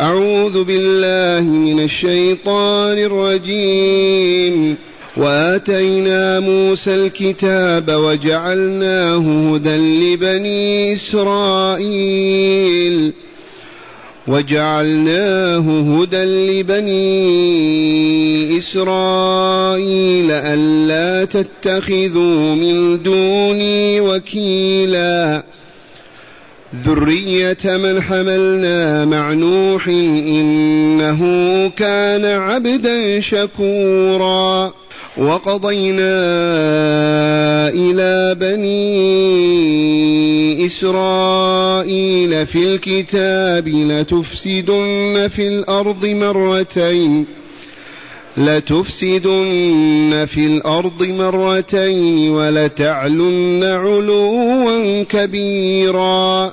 أعوذ بالله من الشيطان الرجيم. وآتينا موسى الكتاب وجعلناه هدى لبني إسرائيل. وجعلناه هدى لبني إسرائيل ألا تتخذوا من دوني وكيلا. ذرية من حملنا مع نوح إنه كان عبدا شكورا. وقضينا إلى بني إسرائيل في الكتاب لتفسدن في الأرض مرتين. لتفسدن في الأرض مرتين ولتعلن علوا كبيرا.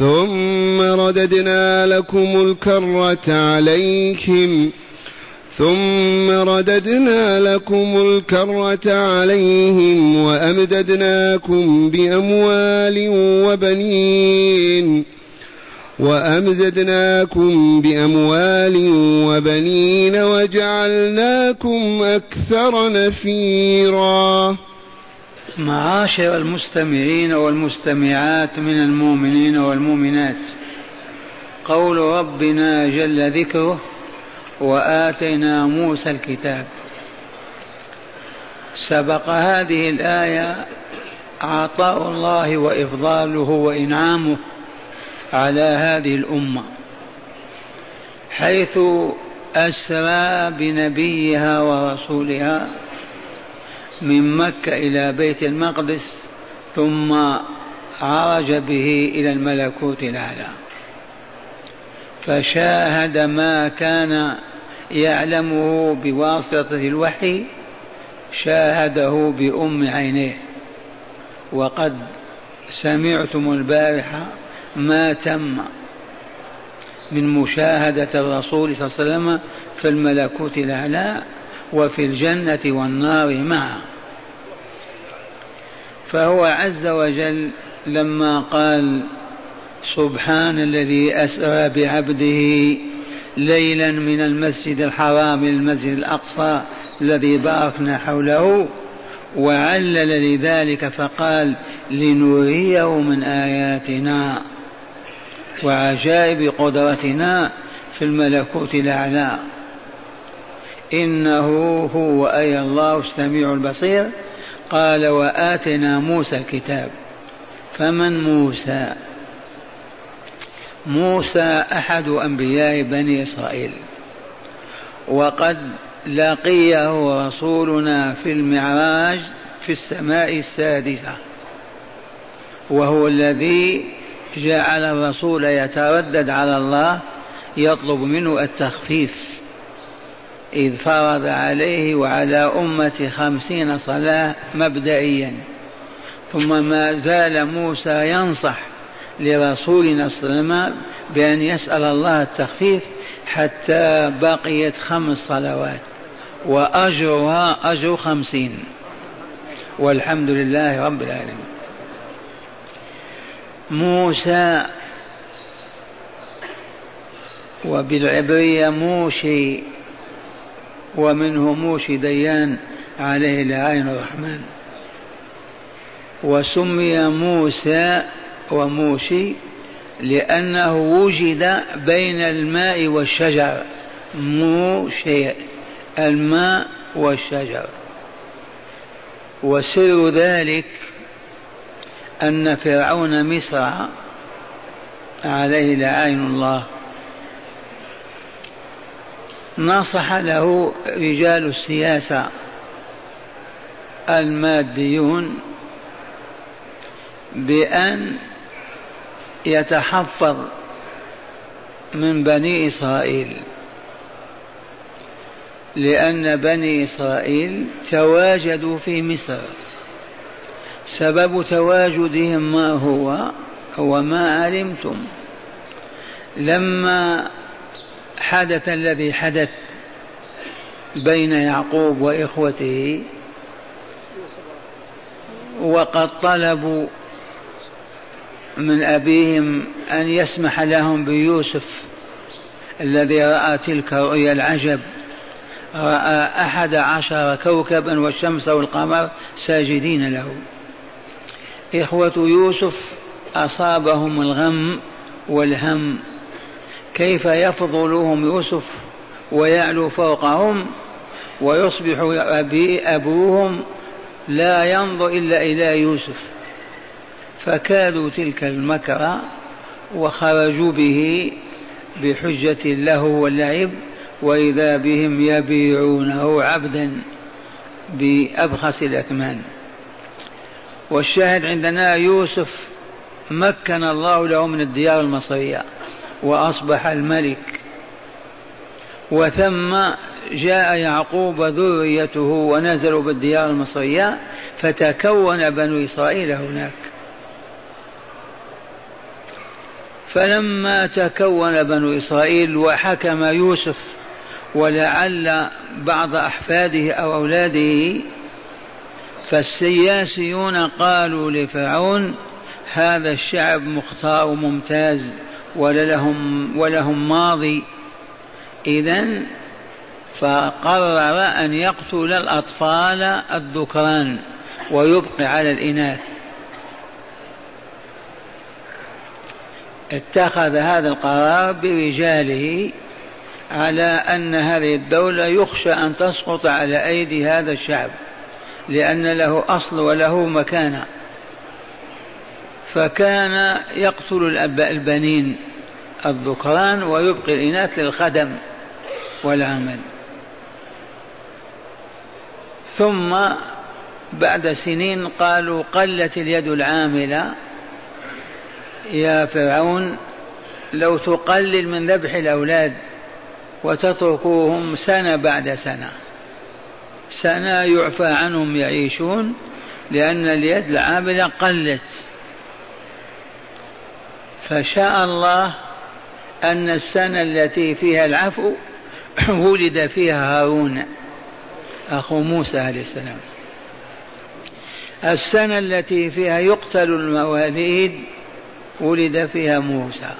ثم رددنا لكم الكرة عليهم. ثم رددنا لكم الكرة عليهم وأمددناكم بأموال وبنين. وأمددناكم بأموال وبنين وجعلناكم أكثر نفيرا. معاشر المستمعين والمستمعات من المؤمنين والمؤمنات. قول ربنا جل ذكره وآتينا موسى الكتاب. سبق هذه الآية عطاء الله وإفضاله وإنعامه على هذه الأمة حيث أسرى بنبيها ورسولها من مكة إلى بيت المقدس ثم عرج به إلى الملكوت الأعلى. فشاهد ما كان يعلمه بواسطة الوحي شاهده بأم عينيه. وقد سمعتم البارحة ما تم من مشاهدة الرسول صلى الله عليه وسلم في الملكوت الأعلى. وفي الجنة والنار معا فهو عز وجل لما قال سبحان الذي أسرى بعبده ليلا من المسجد الحرام المسجد الأقصى الذي باركنا حوله وعلل لذلك فقال لنريه من آياتنا. وعجائب قدرتنا في الملكوت الأعلى. إنه هو أي الله السميع البصير قال وآتنا موسى الكتاب. فمن موسى؟ موسى أحد أنبياء بني إسرائيل. وقد لقيه رسولنا في المعراج في السماء السادسة وهو الذي جعل الرسول يتردد على الله يطلب منه التخفيف. إذ فرض عليه وعلى أمة خمسين صلاة مبدئيا. ثم ما زال موسى ينصح لرسولنا صلى الله عليه وسلم بأن يسأل الله التخفيف حتى بقيت خمس صلوات وأجرها أجر خمسين. والحمد لله رب العالمين. موسى وبالعبرية موشي ومنه موشي ديان عليه لعين الرحمن وسمي موسى وموشي لأنه وجد بين الماء والشجر. موشي الماء والشجر. وسر ذلك أن فرعون مصر عليه لعين الله. نصح له رجال السياسة الماديون بأن يتحفظ من بني إسرائيل لأن بني إسرائيل تواجدوا في مصر. سبب تواجدهم ما هو؟ هو ما علمتم. لما حدث الذي حدث بين يعقوب وإخوته وقد طلبوا من أبيهم أن يسمح لهم بيوسف الذي رأى تلك الرؤيا العجب رأى أحد عشر كوكبا والشمس والقمر ساجدين له. إخوة يوسف أصابهم الغم والهم كيف يفضلهم يوسف ويعلو فوقهم ويصبح أبي أبوهم لا ينظر إلا إلى يوسف؟ فكادوا تلك المكرة وخرجوا به بحجة له واللعب وإذا بهم يبيعونه عبدا بأبخس الأثمان والشاهد عندنا يوسف مكن الله له من الديار المصرية. وأصبح الملك. وثم جاء يعقوب ذريته ونزلوا بالديار المصرية فتكون بنو إسرائيل هناك. فلما تكون بنو إسرائيل وحكم يوسف ولعل بعض أحفاده أو أولاده فالسياسيون قالوا لفرعون هذا الشعب مختار ممتاز ولهم ولهم ماضي. إذا فقرر أن يقتل الأطفال الذكران ويبقي على الإناث. اتخذ هذا القرار برجاله على أن هذه الدولة يخشى أن تسقط على أيدي هذا الشعب لأن له أصل وله مكانة. فكان يقتل البنين الذكران ويبقي الإناث للخدم والعمل. ثم بعد سنين قالوا قلت اليد العاملة يا فرعون لو تقلل من ذبح الأولاد وتتركوهم سنة بعد سنة سنة يعفى عنهم يعيشون لأن اليد العاملة قلت فشاء الله أن السنة التي فيها العفو ولد فيها هارون أخو موسى عليه السلام. السنة التي فيها يقتل المواليد ولد فيها موسى.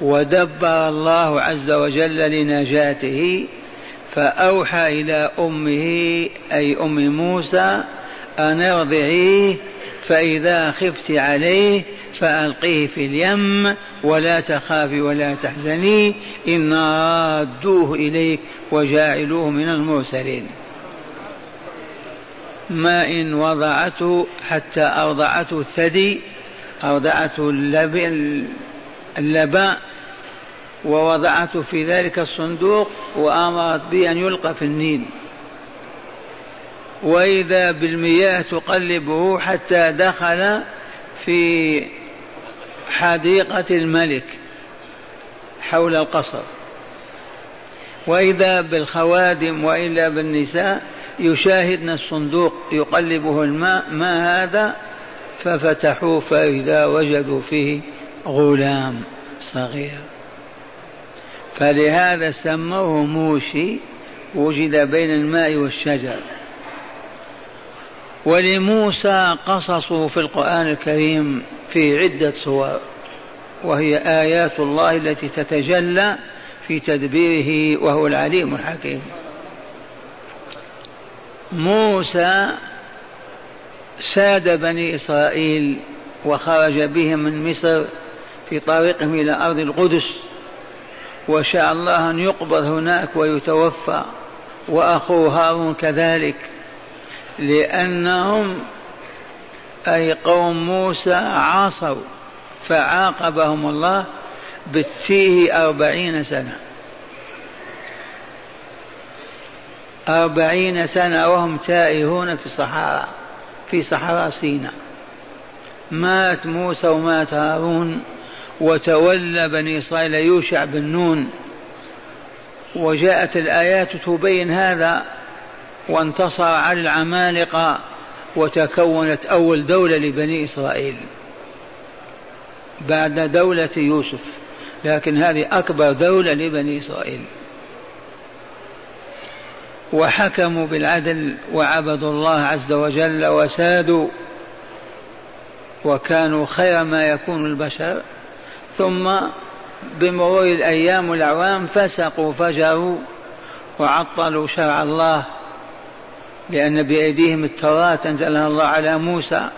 ودبر الله عز وجل لنجاته فأوحى إلى أمه أي أم موسى أن ارضعيه فإذا خفت عليه فألقيه في اليم ولا تخافي ولا تحزني إنا رادوه إليك وجاعلوه من المرسلين. ما إن وضعته حتى أرضعته الثدي أرضعته اللباء ووضعته في ذلك الصندوق وأمرت به أن يلقى في النيل. وإذا بالمياه تقلبه حتى دخل في حديقة الملك حول القصر. وإذا بالخوادم وإلا بالنساء يشاهدن الصندوق يقلبه الماء ما هذا؟ ففتحوه فإذا وجدوا فيه غلام صغير. فلهذا سموه موشي وجد بين الماء والشجر. ولموسى قصصه في القرآن الكريم في عدة صور وهي آيات الله التي تتجلى في تدبيره وهو العليم الحكيم. موسى ساد بني إسرائيل وخرج بهم من مصر في طريقهم إلى أرض القدس. وشاء الله أن يقبض هناك ويتوفى وأخوه هارون كذلك. لأنهم أي قوم موسى عصوا فعاقبهم الله بالتيه أربعين سنة. أربعين سنة وهم تائهون في الصحراء في صحراء سيناء. مات موسى ومات هارون وتولى بني إسرائيل يوشع بن نون. وجاءت الآيات تبين هذا وانتصر على العمالقة وتكونت أول دولة لبني إسرائيل بعد دولة يوسف لكن هذه أكبر دولة لبني إسرائيل. وحكموا بالعدل وعبدوا الله عز وجل وسادوا وكانوا خير ما يكون البشر. ثم بمرور الأيام والأعوام فسقوا فجروا وعطلوا شرع الله لأن بأيديهم التوراة أنزلها الله على موسى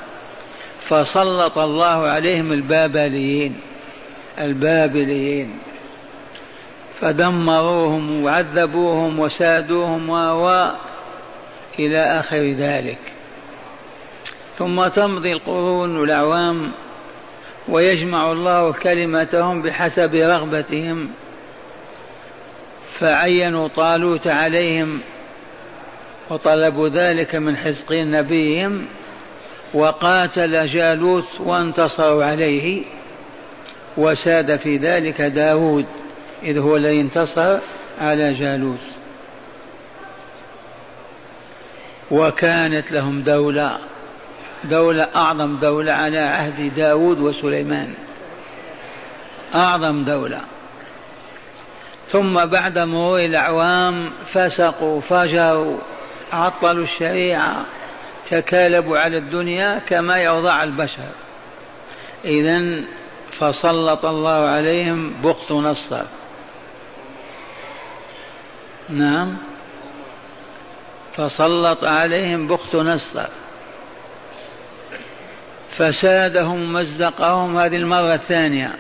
فسلط الله عليهم البابليين البابليين. فدمروهم وعذبوهم وسادوهم و إلى آخر ذلك. ثم تمضي القرون والأعوام ويجمع الله كلمتهم بحسب رغبتهم فعينوا طالوت عليهم وطلبوا ذلك من حزقين نبيهم وقاتل جالوت وانتصروا عليه وساد في ذلك داود إذ هو الذي انتصر على جالوت. وكانت لهم دولة دولة أعظم دولة على عهد داود وسليمان. أعظم دولة. ثم بعد مرور الأعوام فسقوا فجروا. عطلوا الشريعة تكالبوا على الدنيا كما يوضع البشر. إذا فسلط الله عليهم بخت نصر. نعم. فسلط عليهم بخت نصر. فسادهم مزقهم هذه المرة الثانية.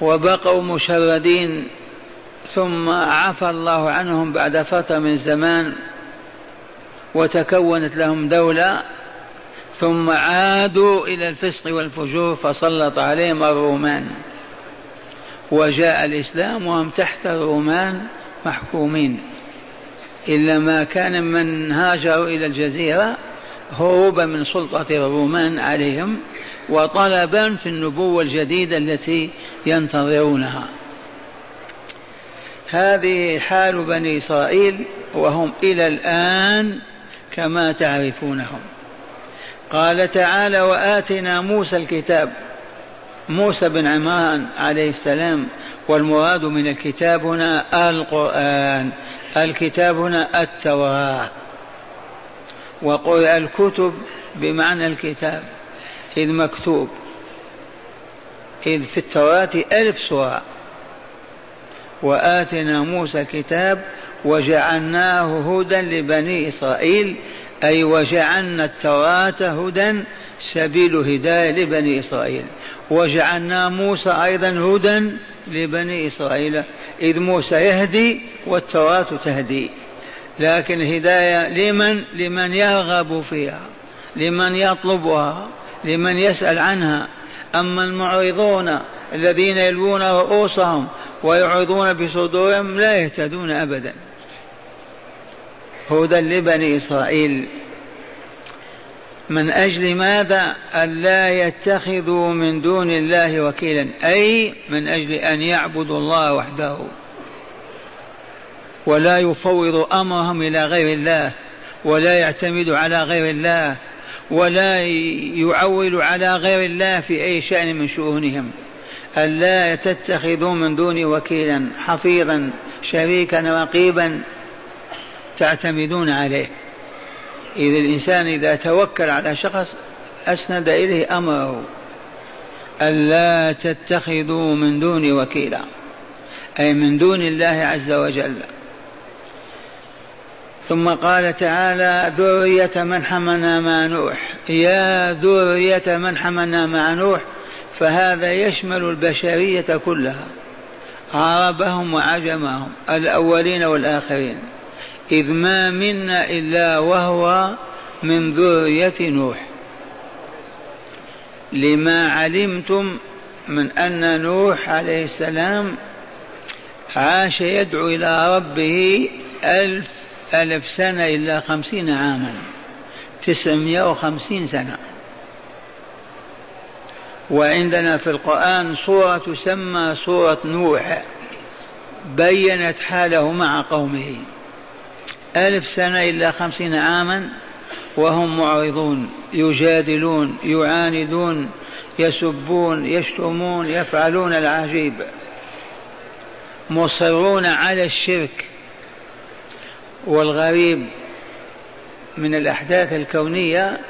وبقوا مشردين ثم عفى الله عنهم بعد فترة من زمان وتكونت لهم دولة ثم عادوا إلى الفسق والفجور فسلط عليهم الرومان. وجاء الإسلام وهم تحت الرومان محكومين. إلا ما كان من هاجروا إلى الجزيرة هروبا من سلطة الرومان عليهم وطلبا في النبوة الجديدة التي ينتظرونها. هذه حال بني إسرائيل وهم إلى الآن كما تعرفونهم. قال تعالى وآتنا موسى الكتاب. موسى بن عمران عليه السلام والمراد من الكتاب هنا القرآن. الكتاب هنا التوراة. وقرئ الكتب بمعنى الكتاب إذ مكتوب. إذ في التوراة ألف سورة. وآتنا موسى الكتاب وجعلناه هدى لبني إسرائيل أي وجعلنا التوراة هدى سبيل هداية لبني إسرائيل. وجعلنا موسى أيضا هدى لبني إسرائيل إذ موسى يهدي والتوراة تهدي. لكن الهداية لمن؟ لمن يرغب فيها لمن يطلبها لمن يسأل عنها. أما المعرضون الذين يلوون رؤوسهم ويعرضون بصدورهم لا يهتدون أبدا. هدى لبني إسرائيل. من أجل ماذا ألا يتخذوا من دون الله وكيلا؟ أي من أجل أن يعبدوا الله وحده. ولا يفوض أمرهم إلى غير الله. ولا يعتمد على غير الله. ولا يعول على غير الله في أي شأن من شؤونهم. الا تتخذوا من دوني وكيلا حفيظا شريكا رقيبا تعتمدون عليه. إذا الإنسان إذا توكل على شخص أسند إليه أمره ألا تتخذوا من دوني وكيلا أي من دون الله عز وجل. ثم قال تعالى ذرية من حملنا مع نوح. يا ذرية من حملنا مع نوح فهذا يشمل البشرية كلها عربهم وعجمهم الأولين والآخرين. إذ ما منا إلا وهو من ذرية نوح. لما علمتم من أن نوح عليه السلام عاش يدعو إلى ربه ألف ألف سنة إلا خمسين عاما تسعمائة وخمسين سنة. وعندنا في القرآن سورة تسمى سورة نوح بينت حاله مع قومه. ألف سنة إلا خمسين عاما وهم معرضون يجادلون يعاندون يسبون يشتمون يفعلون العجيب. مصرون على الشرك والغريب من الأحداث الكونية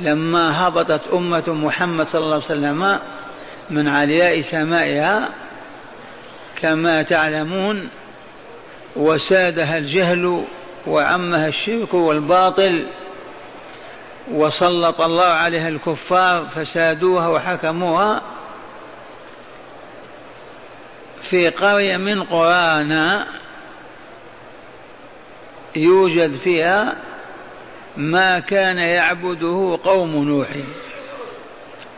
لما هبطت أمة محمد صلى الله عليه وسلم من علياء سمائها كما تعلمون وسادها الجهل وعمها الشرك والباطل وسلط الله عليها الكفار فسادوها وحكموها في قرية من قرانا يوجد فيها ما كان يعبده قوم نوح.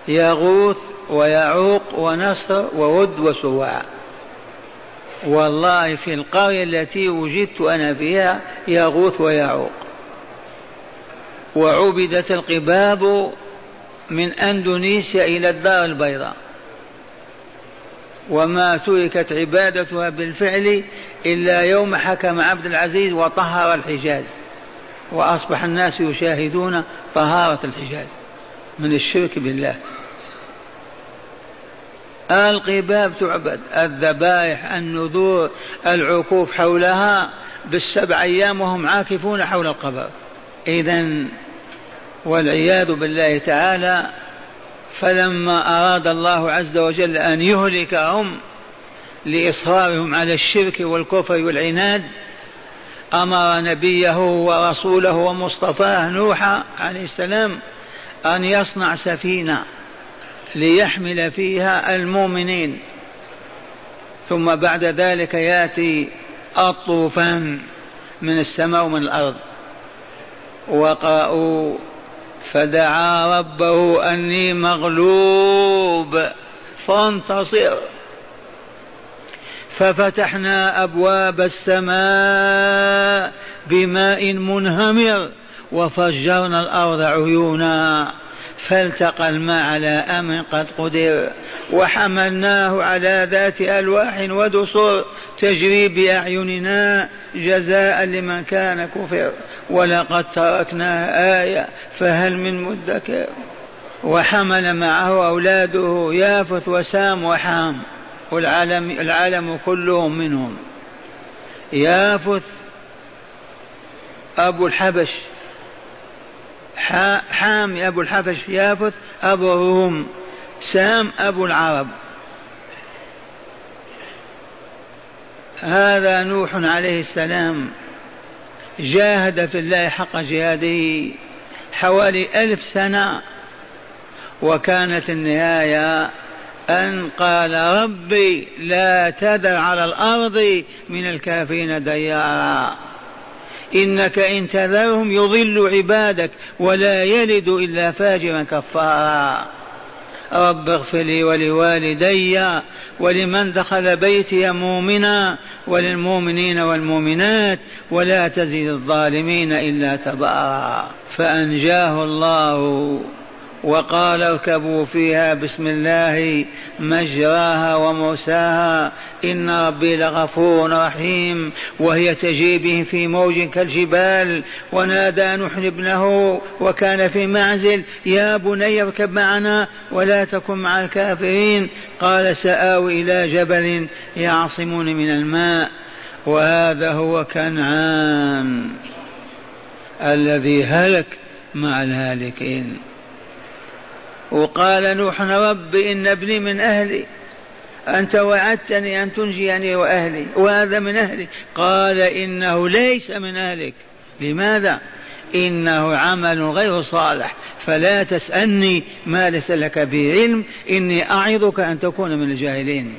يغوث ويعوق ونصر وود وسواع. والله في القرية التي وجدت أنا فيها يغوث ويعوق. وعبدت القباب من أندونيسيا إلى الدار البيضاء. وما تركت عبادتها بالفعل إلا يوم حكم عبد العزيز وطهر الحجاز. وأصبح الناس يشاهدون طهارة الحجاز من الشرك بالله. القباب تعبد الذبائح النذور العكوف حولها بالسبع أيام وهم عاكفون حول القبر. إذا والعياذ بالله تعالى فلما أراد الله عز وجل أن يهلكهم لإصرارهم على الشرك والكفر والعناد أمر نبيه ورسوله ومصطفاه نوح عليه السلام أن يصنع سفينة ليحمل فيها المؤمنين. ثم بعد ذلك يأتي الطوفان من السماء ومن الأرض. وقرأوا فدعا ربه أني مغلوب فانتصر. ففتحنا أبواب السماء بماء منهمر وفجرنا الأرض عيونا فالتقى الماء على أمر قد قدر وحملناه على ذات ألواح ودسر تجري بأعيننا جزاء لمن كان كفر ولقد تركناها آية فهل من مدكر؟ وحمل معه أولاده يافث وسام وحام. والعالم العالم كلهم منهم. يافث أبو الحبش. حام أبو الحبش يافث أبو الروم سام أبو العرب. هذا نوح عليه السلام جاهد في الله حق جهاده حوالي ألف سنة وكانت النهاية أن قال ربي لا تذر على الأرض من الكافرين ديارا إنك إن تذرهم يضل عبادك ولا يلد إلا فاجرا كفارا. رب اغفر لي ولوالدي ولمن دخل بيتي مؤمنا وللمؤمنين والمؤمنات ولا تزد الظالمين إلا تبارا. فأنجاه الله. وقال اركبوا فيها بسم الله مجراها ومرساها إن ربي لغفور رحيم وهي تجري بهم في موج كالجبال ونادى نوح ابنه وكان في معزل يا بني اركب معنا ولا تكن مع الكافرين قال سآوي إلى جبل يعصمني من الماء وهذا هو كنعان الذي هلك مع الهالكين وقال نوح رب إن ابني من أهلي أنت وعدتني أن تنجيني وأهلي وهذا من أهلي. قال إنه ليس من أهلك. لماذا؟ إنه عمل غير صالح. فلا تسألني ما ليس لك به علم إني أعظك أن تكون من الجاهلين.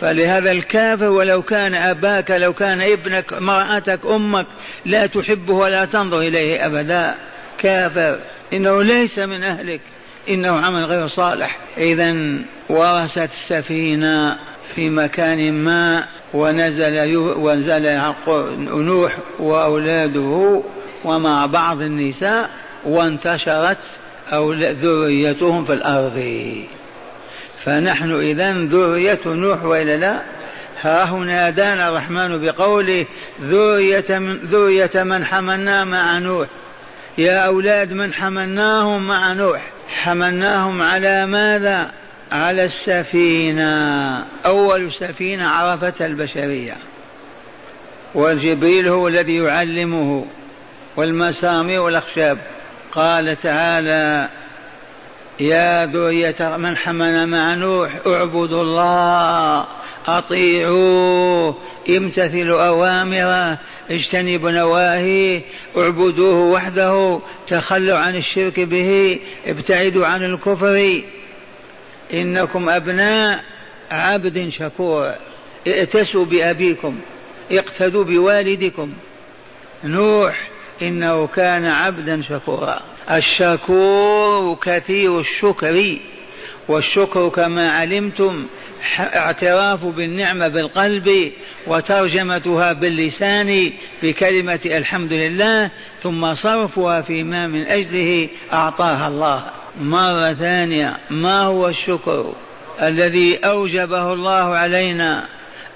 فلهذا الكافر ولو كان أباك لو كان ابنك امرأتك أمك لا تحبه ولا تنظر إليه أبدا. كافر إنه ليس من أهلك. إنه عمل غير صالح. إذا ورست السفينة في مكان ما ونزل ونزل نوح وأولاده ومع بعض النساء وانتشرت ذريتهم في الأرض. فنحن إذا ذرية نوح وإلا لا؟ ها هنا دان الرحمن بقوله ذرية من, ذرية من حملنا مع نوح. يا أولاد من حملناهم مع نوح. حملناهم على ماذا؟ على السفينة. أول سفينة عرفتها البشرية. والجبريل هو الذي يعلمه. والمسامير والأخشاب. قال تعالى يا ذرية من حمل مع نوح اعبدوا الله أطيعوه امتثلوا أوامره اجتنبوا نواهيه اعبدوه وحده تخلوا عن الشرك به ابتعدوا عن الكفر. إنكم أبناء عبد شكور. ائتسوا بأبيكم اقتدوا بوالدكم. نوح إنه كان عبدا شكورا. الشكور كثير الشكر والشكر كما علمتم اعتراف بالنعمة بالقلب وترجمتها باللسان بكلمة الحمد لله ثم صرفها فيما من أجله أعطاها الله. مرة ثانية ما هو الشكر الذي أوجبه الله علينا؟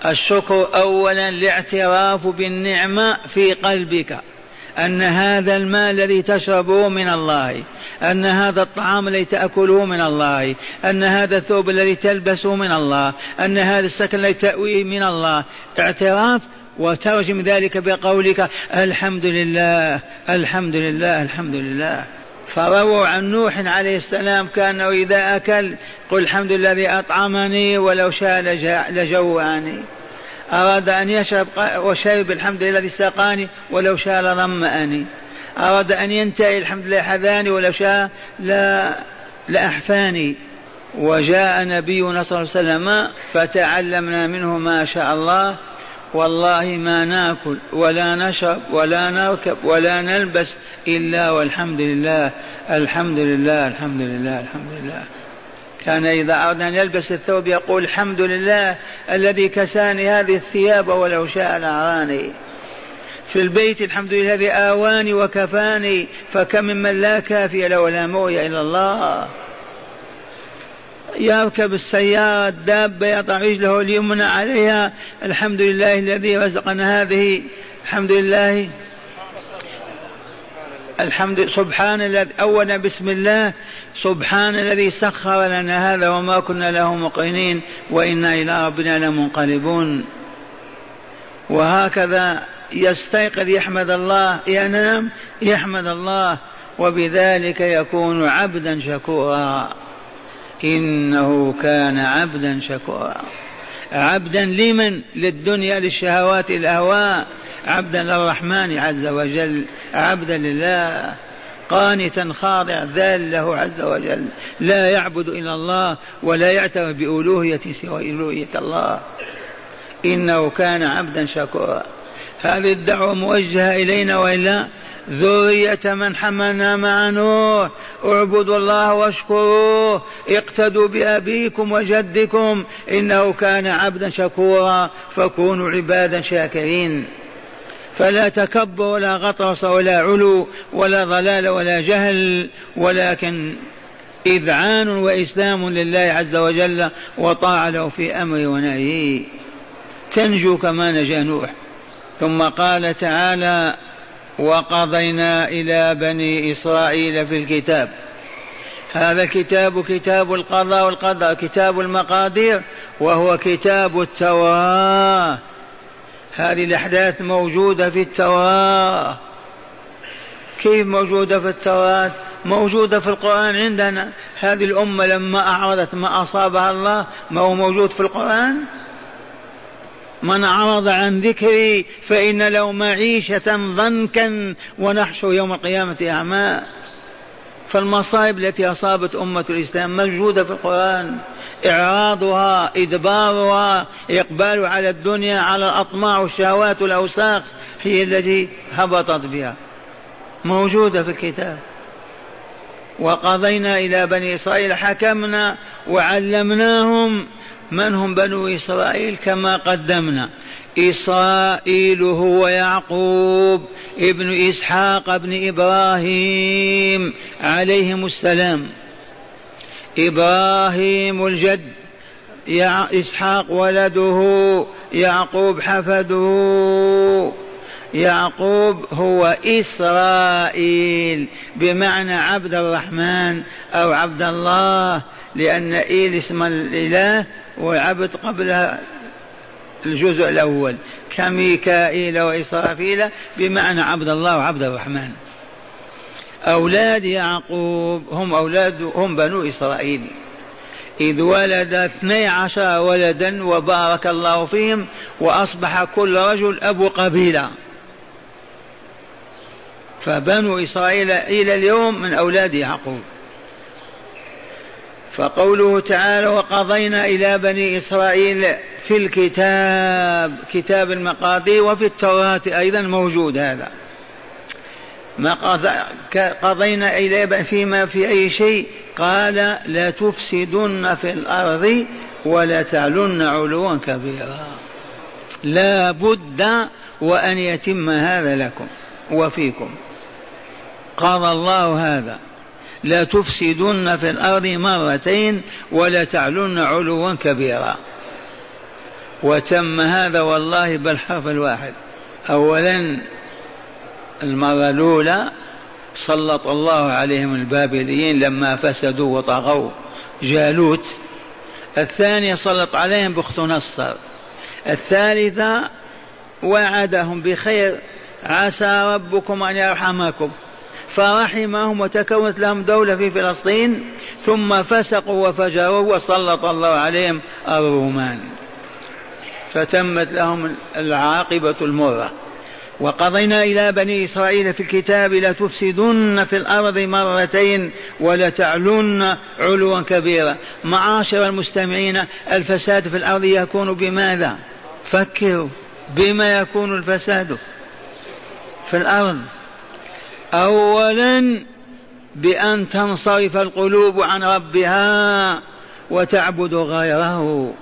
الشكر أولا الاعتراف بالنعمة في قلبك. أن هذا الماء الذي تشربه من الله أن هذا الطعام الذي تأكله من الله أن هذا الثوب الذي تلبسه من الله أن هذا السكن الذي تأويه من الله. اعتراف وترجم ذلك بقولك الحمد لله الحمد لله الحمد لله. فرووا عن نوح عليه السلام كأنه إذا أكل قل الحمد لله الذي أطعمني ولو شاء لجوعني. أراد أن يشرب وشرب الحمد لله الذي سقاني ولو شاء لظمأني أراد أن ينتهي الحمد لله حذاني ولو شاء لا لأحفاني وجاء نبينا صلى الله عليه وسلم فتعلمنا منه ما شاء الله. والله ما ناكل ولا نشرب ولا نركب ولا نلبس إلا والحمد لله. الحمد لله الحمد لله الحمد لله. كان إذا أردنا أن يلبس الثوب يقول الحمد لله الذي كساني هذه الثياب ولو شاء لأراني. في البيت الحمد لله الذي آواني وكفاني فكم ممن لا كافي له ولا موي إلا الله. يركب السيارة الدابة يضع رجله اليمنى عليها الحمد لله الذي رزقنا هذه الحمد لله الحمد سبحان الذي أولا بسم الله سبحان الذي سخر لنا هذا وما كنا له مقرنين وإنا إلى ربنا لمنقلبون. وهكذا يستيقظ يحمد الله ينام يحمد الله وبذلك يكون عبدا شكورا. إنه كان عبدا شكورا. عبدا لمن؟ للدنيا للشهوات الأهواء عبدا للرحمن عز وجل عبدا لله قانتا خاضع ذال له عز وجل. لا يعبد إلا الله ولا يعترف بألوهية سوى ألوهية الله. إنه كان عبدا شكورا. هذه الدعوة موجهة إلينا وإلا ذرية من حملنا مع نوح. اعبدوا الله واشكروه. اقتدوا بأبيكم وجدكم. إنه كان عبدا شكورا. فكونوا عبادا شاكرين. فلا تكبر ولا غطرس ولا علو ولا ضلال ولا جهل ولكن إذعان وإسلام لله عز وجل وطاعة له في أمر ونهيه تنجو كما نجا نوح. ثم قال تعالى وقضينا إلى بني إسرائيل في الكتاب. هذا الكتاب كتاب القضاء والقدر كتاب المقادير وهو كتاب التوراة. هذه الأحداث موجودة في التوراة. كيف موجودة في التوراة؟ موجودة في القرآن عندنا. هذه الأمة لما أعرضت ما أصابها الله ما هو موجود في القرآن؟ من أعرض عن ذكري فإن له معيشة ضنكا ونحشر يوم القيامة أعمى. فالمصائب التي أصابت أمة الإسلام موجودة في القرآن. إعراضها إدبارها إقبال على الدنيا على الأطماع والشهوات والأوساخ هي التي هبطت بها. موجودة في الكتاب. وقضينا إلى بني إسرائيل حكمنا وعلمناهم من هم بنو إسرائيل كما قدمنا. إسرائيل هو يعقوب ابن إسحاق ابن إبراهيم عليهم السلام. إبراهيم الجد إسحاق ولده يعقوب حفده. يعقوب هو إسرائيل بمعنى عبد الرحمن أو عبد الله لأن إيل اسم الإله وعبد قبلها الجزء الأول كميكائيل وإسرافيل بمعنى عبد الله وعبد الرحمن. أولاد يعقوب هم أولاد هم بنو إسرائيل. إذ ولد اثني عشر ولدا وبارك الله فيهم وأصبح كل رجل أبو قبيلة. فبنو إسرائيل إلى اليوم من أولاد يعقوب. فقوله تعالى وقضينا إلى بني إسرائيل في الكتاب كتاب المقادير وفي التوراة أيضا موجود هذا. ما قضينا إلى فيما في أي شيء قال لا تفسدن في الأرض ولا تعلن علوا كبيرا. لا بد وأن يتم هذا لكم وفيكم. قضى الله هذا. لا تفسدن في الأرض مرتين ولا تعلن علوا كبيرا. وتم هذا والله بالحرف الواحد. أولا المرة الأولى سلط الله عليهم البابليين لما فسدوا وطغوا جالوت. الثانية سلط عليهم بخت نصر. الثالثة وعدهم بخير. عسى ربكم أن يرحمكم. فرحمهم وتكونت لهم دولة في فلسطين. ثم فسقوا وفجروا وسلط الله عليهم الرومان. فتمت لهم العاقبة المرة. وقضينا إلى بني إسرائيل في الكتاب لتفسدن في الأرض مرتين ولتعلن علوا كبيرا. معاشر المستمعين الفساد في الأرض يكون بماذا؟ فكروا بما يكون الفساد في الأرض. أولا بأن تنصرف القلوب عن ربها وتعبد غيره.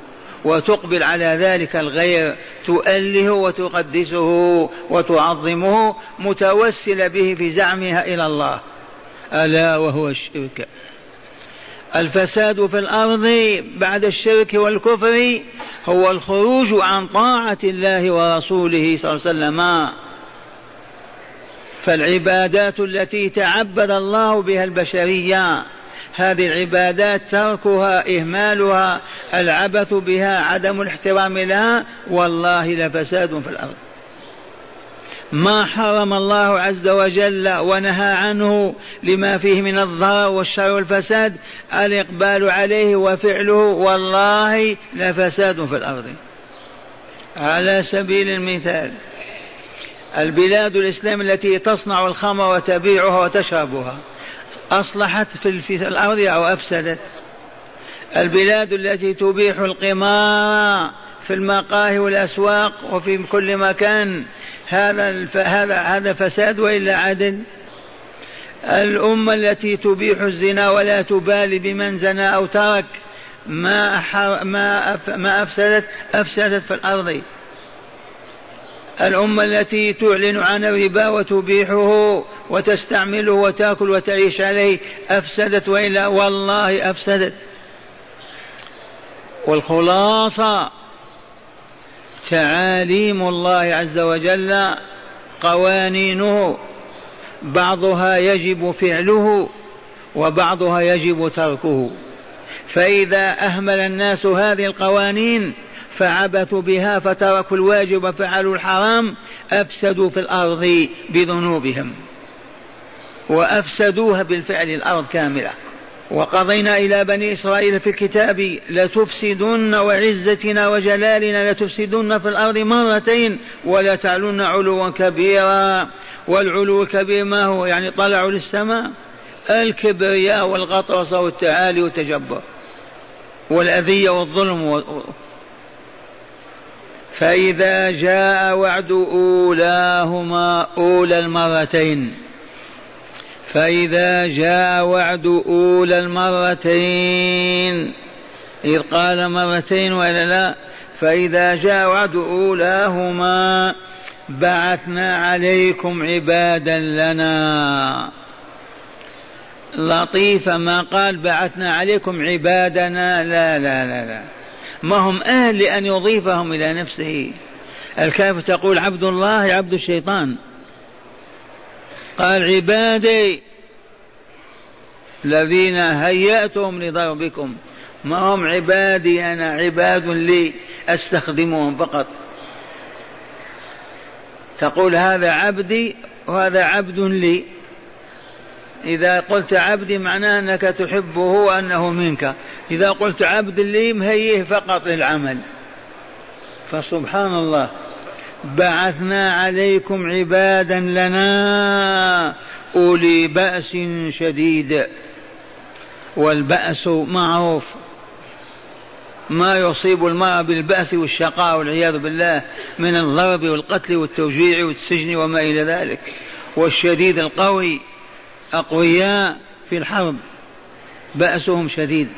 وتقبل على ذلك الغير تؤله وتقدسه وتعظمه متوسل به في زعمها إلى الله. ألا وهو الشرك. الفساد في الأرض بعد الشرك والكفر هو الخروج عن طاعة الله ورسوله صلى الله عليه وسلم. فالعبادات التي تعبد الله بها البشرية هذه العبادات تركها إهمالها العبث بها عدم الاحترام لها والله لفساد في الأرض. ما حرم الله عز وجل ونهى عنه لما فيه من الضرر والشر والفساد الإقبال عليه وفعله والله لفساد في الأرض. على سبيل المثال البلاد الإسلام التي تصنع الخمر وتبيعها وتشربها. أصلحت في الأرض أو أفسدت. البلاد التي تبيح القمار في المقاهي والأسواق وفي كل مكان هذا هذا هذا فساد وإلا عدل؟ الأمة التي تبيح الزنا ولا تبالي بمن زنى أو ترك ما ما ما أفسدت أفسدت في الأرض. الأمة التي تعلن عن الربا وتبيحه وتستعمله وتأكل وتعيش عليه أفسدت وإلا والله أفسدت. والخلاصة تعاليم الله عز وجل قوانينه بعضها يجب فعله وبعضها يجب تركه. فإذا أهمل الناس هذه القوانين فعبثوا بها فتركوا الواجب وفعلوا الحرام أفسدوا في الأرض بذنوبهم. وأفسدوها بالفعل الأرض كاملة. وقضينا إلى بني إسرائيل في الكتاب لتفسدن وعزتنا وجلالنا لتفسدن في الأرض مرتين ولا تعلن علوا كبيرا. والعلو الكبير ما هو؟ يعني طلعوا للسماء. الكبرياء والغطرسة والتعالي والتجبر. والأذية والظلم فإذا جاء وعد أولاهما أولى المرتين. فإذا جاء وعد أولى المرتين. إذ قال مرتين وإلا لا فإذا جاء وعد أولاهما بعثنا عليكم عبادا لنا. لطيف ما قال بعثنا عليكم عبادنا لا لا لا لا. ما هم أهل لأن يضيفهم إلى نفسه. الكافر تقول عبد الله عبد الشيطان. قال عبادي الذين هيأتهم لضربكم ما هم عبادي أنا عباد لي أستخدمهم فقط. تقول هذا عبدي وهذا عبد لي. إذا قلت عبدي معناه أنك تحبه وأنه منك. إذا قلت عبد لي مهيه فقط للعمل. فسبحان الله. بعثنا عليكم عبادا لنا أولي بأس شديد. والبأس معروف. ما يصيب المرء بالبأس والشقاء والعياذ بالله من الضرب والقتل والتوجيع والسجن وما إلى ذلك. والشديد القوي أقوياء في الحرب. بأسهم شديد.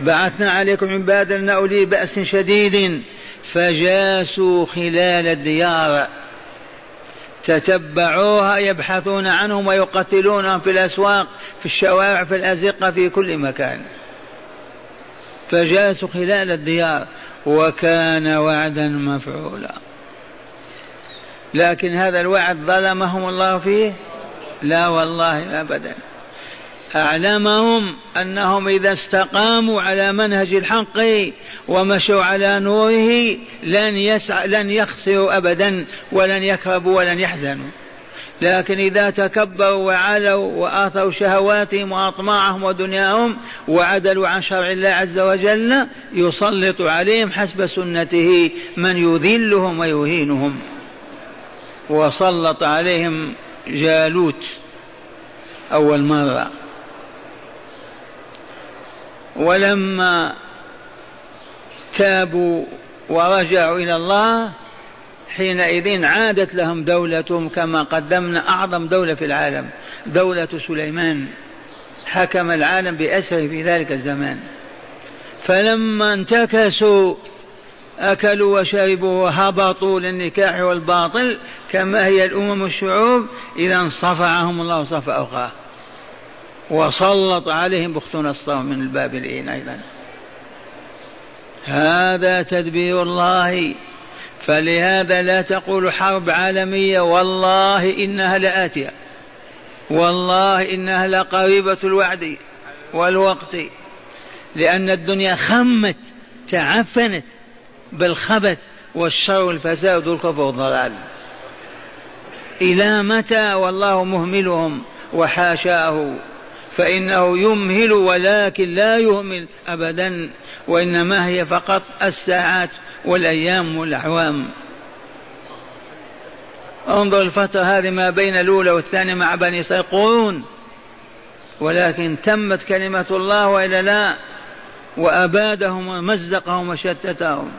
بعثنا عليكم عبادا أولي بأس شديد فجاسوا خلال الديار. تتبعوها يبحثون عنهم ويقتلونهم في الأسواق في الشوارع في الأزقة في كل مكان. فجاسوا خلال الديار وكان وعدا مفعولا. لكن هذا الوعد ظلمهم الله فيه؟ لا والله أبدا. أعلمهم أنهم إذا استقاموا على منهج الحق ومشوا على نوره لن يسع لن يخسروا أبدا ولن يكربوا ولن يحزنوا. لكن إذا تكبروا وعلوا وآثروا شهواتهم وأطماعهم ودنياهم وعدلوا عن شرع الله عز وجل يسلط عليهم حسب سنته من يذلهم ويهينهم. وسلط عليهم جالوت أول مرة. ولما تابوا ورجعوا إلى الله حينئذ عادت لهم دولتهم كما قدمنا أعظم دولة في العالم دولة سليمان. حكم العالم بأسره في ذلك الزمان. فلما انتكسوا أكلوا وشربوا وهبطوا للنكاح والباطل كما هي الأمم الشعوب إذا صفعهم الله صف أخاه وسلط عليهم بخت نصر من البابليين أيضا. هذا تدبير الله. فلهذا لا تقول حرب عالمية والله إنها لآتية. والله إنها لقريبة الوعد والوقت. لأن الدنيا خمت تعفنت بالخبث والشر والفساد والكفر والضلال. إلى متى والله مهملهم وحاشاه فإنه يمهل ولكن لا يهمل أبدا وإنما هي فقط الساعات والأيام والأعوام. انظر الفترة هذه ما بين الأولى والثانية مع بني إسرائيل قرون ولكن تمت كلمة الله وإلا لا وأبادهم ومزقهم وشتتهم.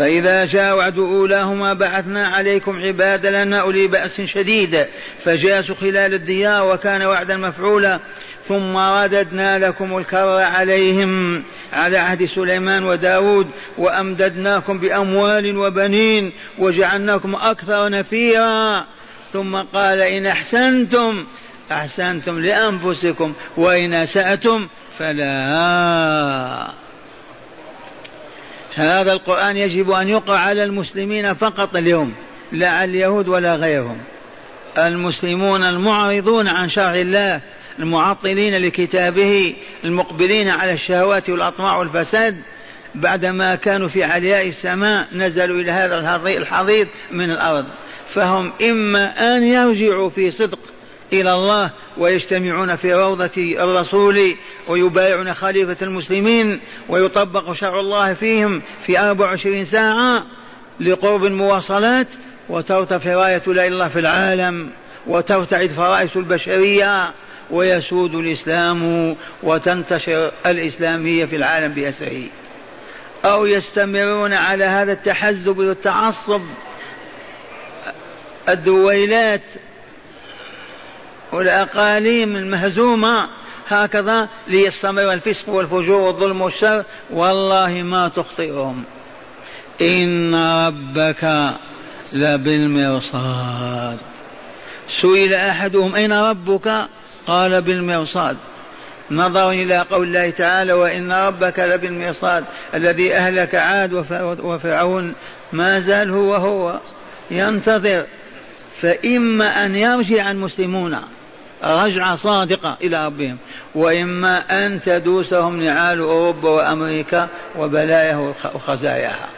فإذا جاء وعد أولاهما بعثنا عليكم عبادا لنا أولي بأس شديد فجاسوا خلال الديار وكان وعدا مفعولا ثم رددنا لكم الكر عليهم على عهد سليمان وداود وأمددناكم بأموال وبنين وجعلناكم أكثر نفيرا. ثم قال إن أحسنتم أحسنتم لأنفسكم وإن أسأتم فلا. هذا القرآن يجب أن يقرأ على المسلمين فقط اليوم لا على اليهود ولا غيرهم. المسلمون المعرضون عن شرع الله المعطلين لكتابه المقبلين على الشهوات والأطماع والفساد بعدما كانوا في علياء السماء نزلوا إلى هذا الحضيض من الأرض. فهم إما أن يرجعوا في صدق إلى الله ويجتمعون في روضة الرسول ويبايعون خليفة المسلمين ويطبق شرع الله فيهم في 24 ساعة لقرب المواصلات وترتفع راية لا إله إلا الله في العالم وترتعد فرائس البشرية ويسود الإسلام وتنتشر الإسلامية في العالم بأسره. أو يستمرون على هذا التحزب والتعصب الدويلات والأقاليم المهزومة هكذا ليستمر الفسق والفجور والظلم والشر. والله ما تخطئهم. إن ربك لبالمرصاد. سئل أحدهم أين ربك؟ قال بالمرصاد. نظرا إلى قول الله تعالى وإن ربك لبالمرصاد الذي أهلك عاد وفرعون. ما زال هو هو. ينتظر. فإما أن يرجع المسلمون. رجعة صادقة إلى ربهم. وإما أن تدوسهم نعال أوروبا وأمريكا وبلاياها وخزاياها.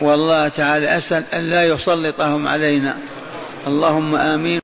والله تعالى أسأل أن لا يسلطهم علينا. اللهم آمين.